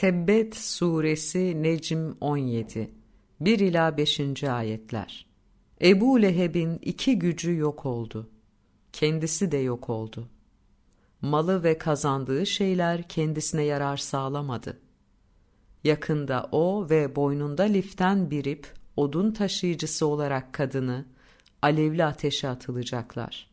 Tebbet Suresi Necm 17 1 ila 5. ayetler. Ebu Leheb'in iki gücü yok oldu. Kendisi de yok oldu. Malı ve kazandığı şeyler kendisine yarar sağlamadı. Yakında o ve boynunda liften birip odun taşıyıcısı olarak kadını alevli ateşe atılacaklar.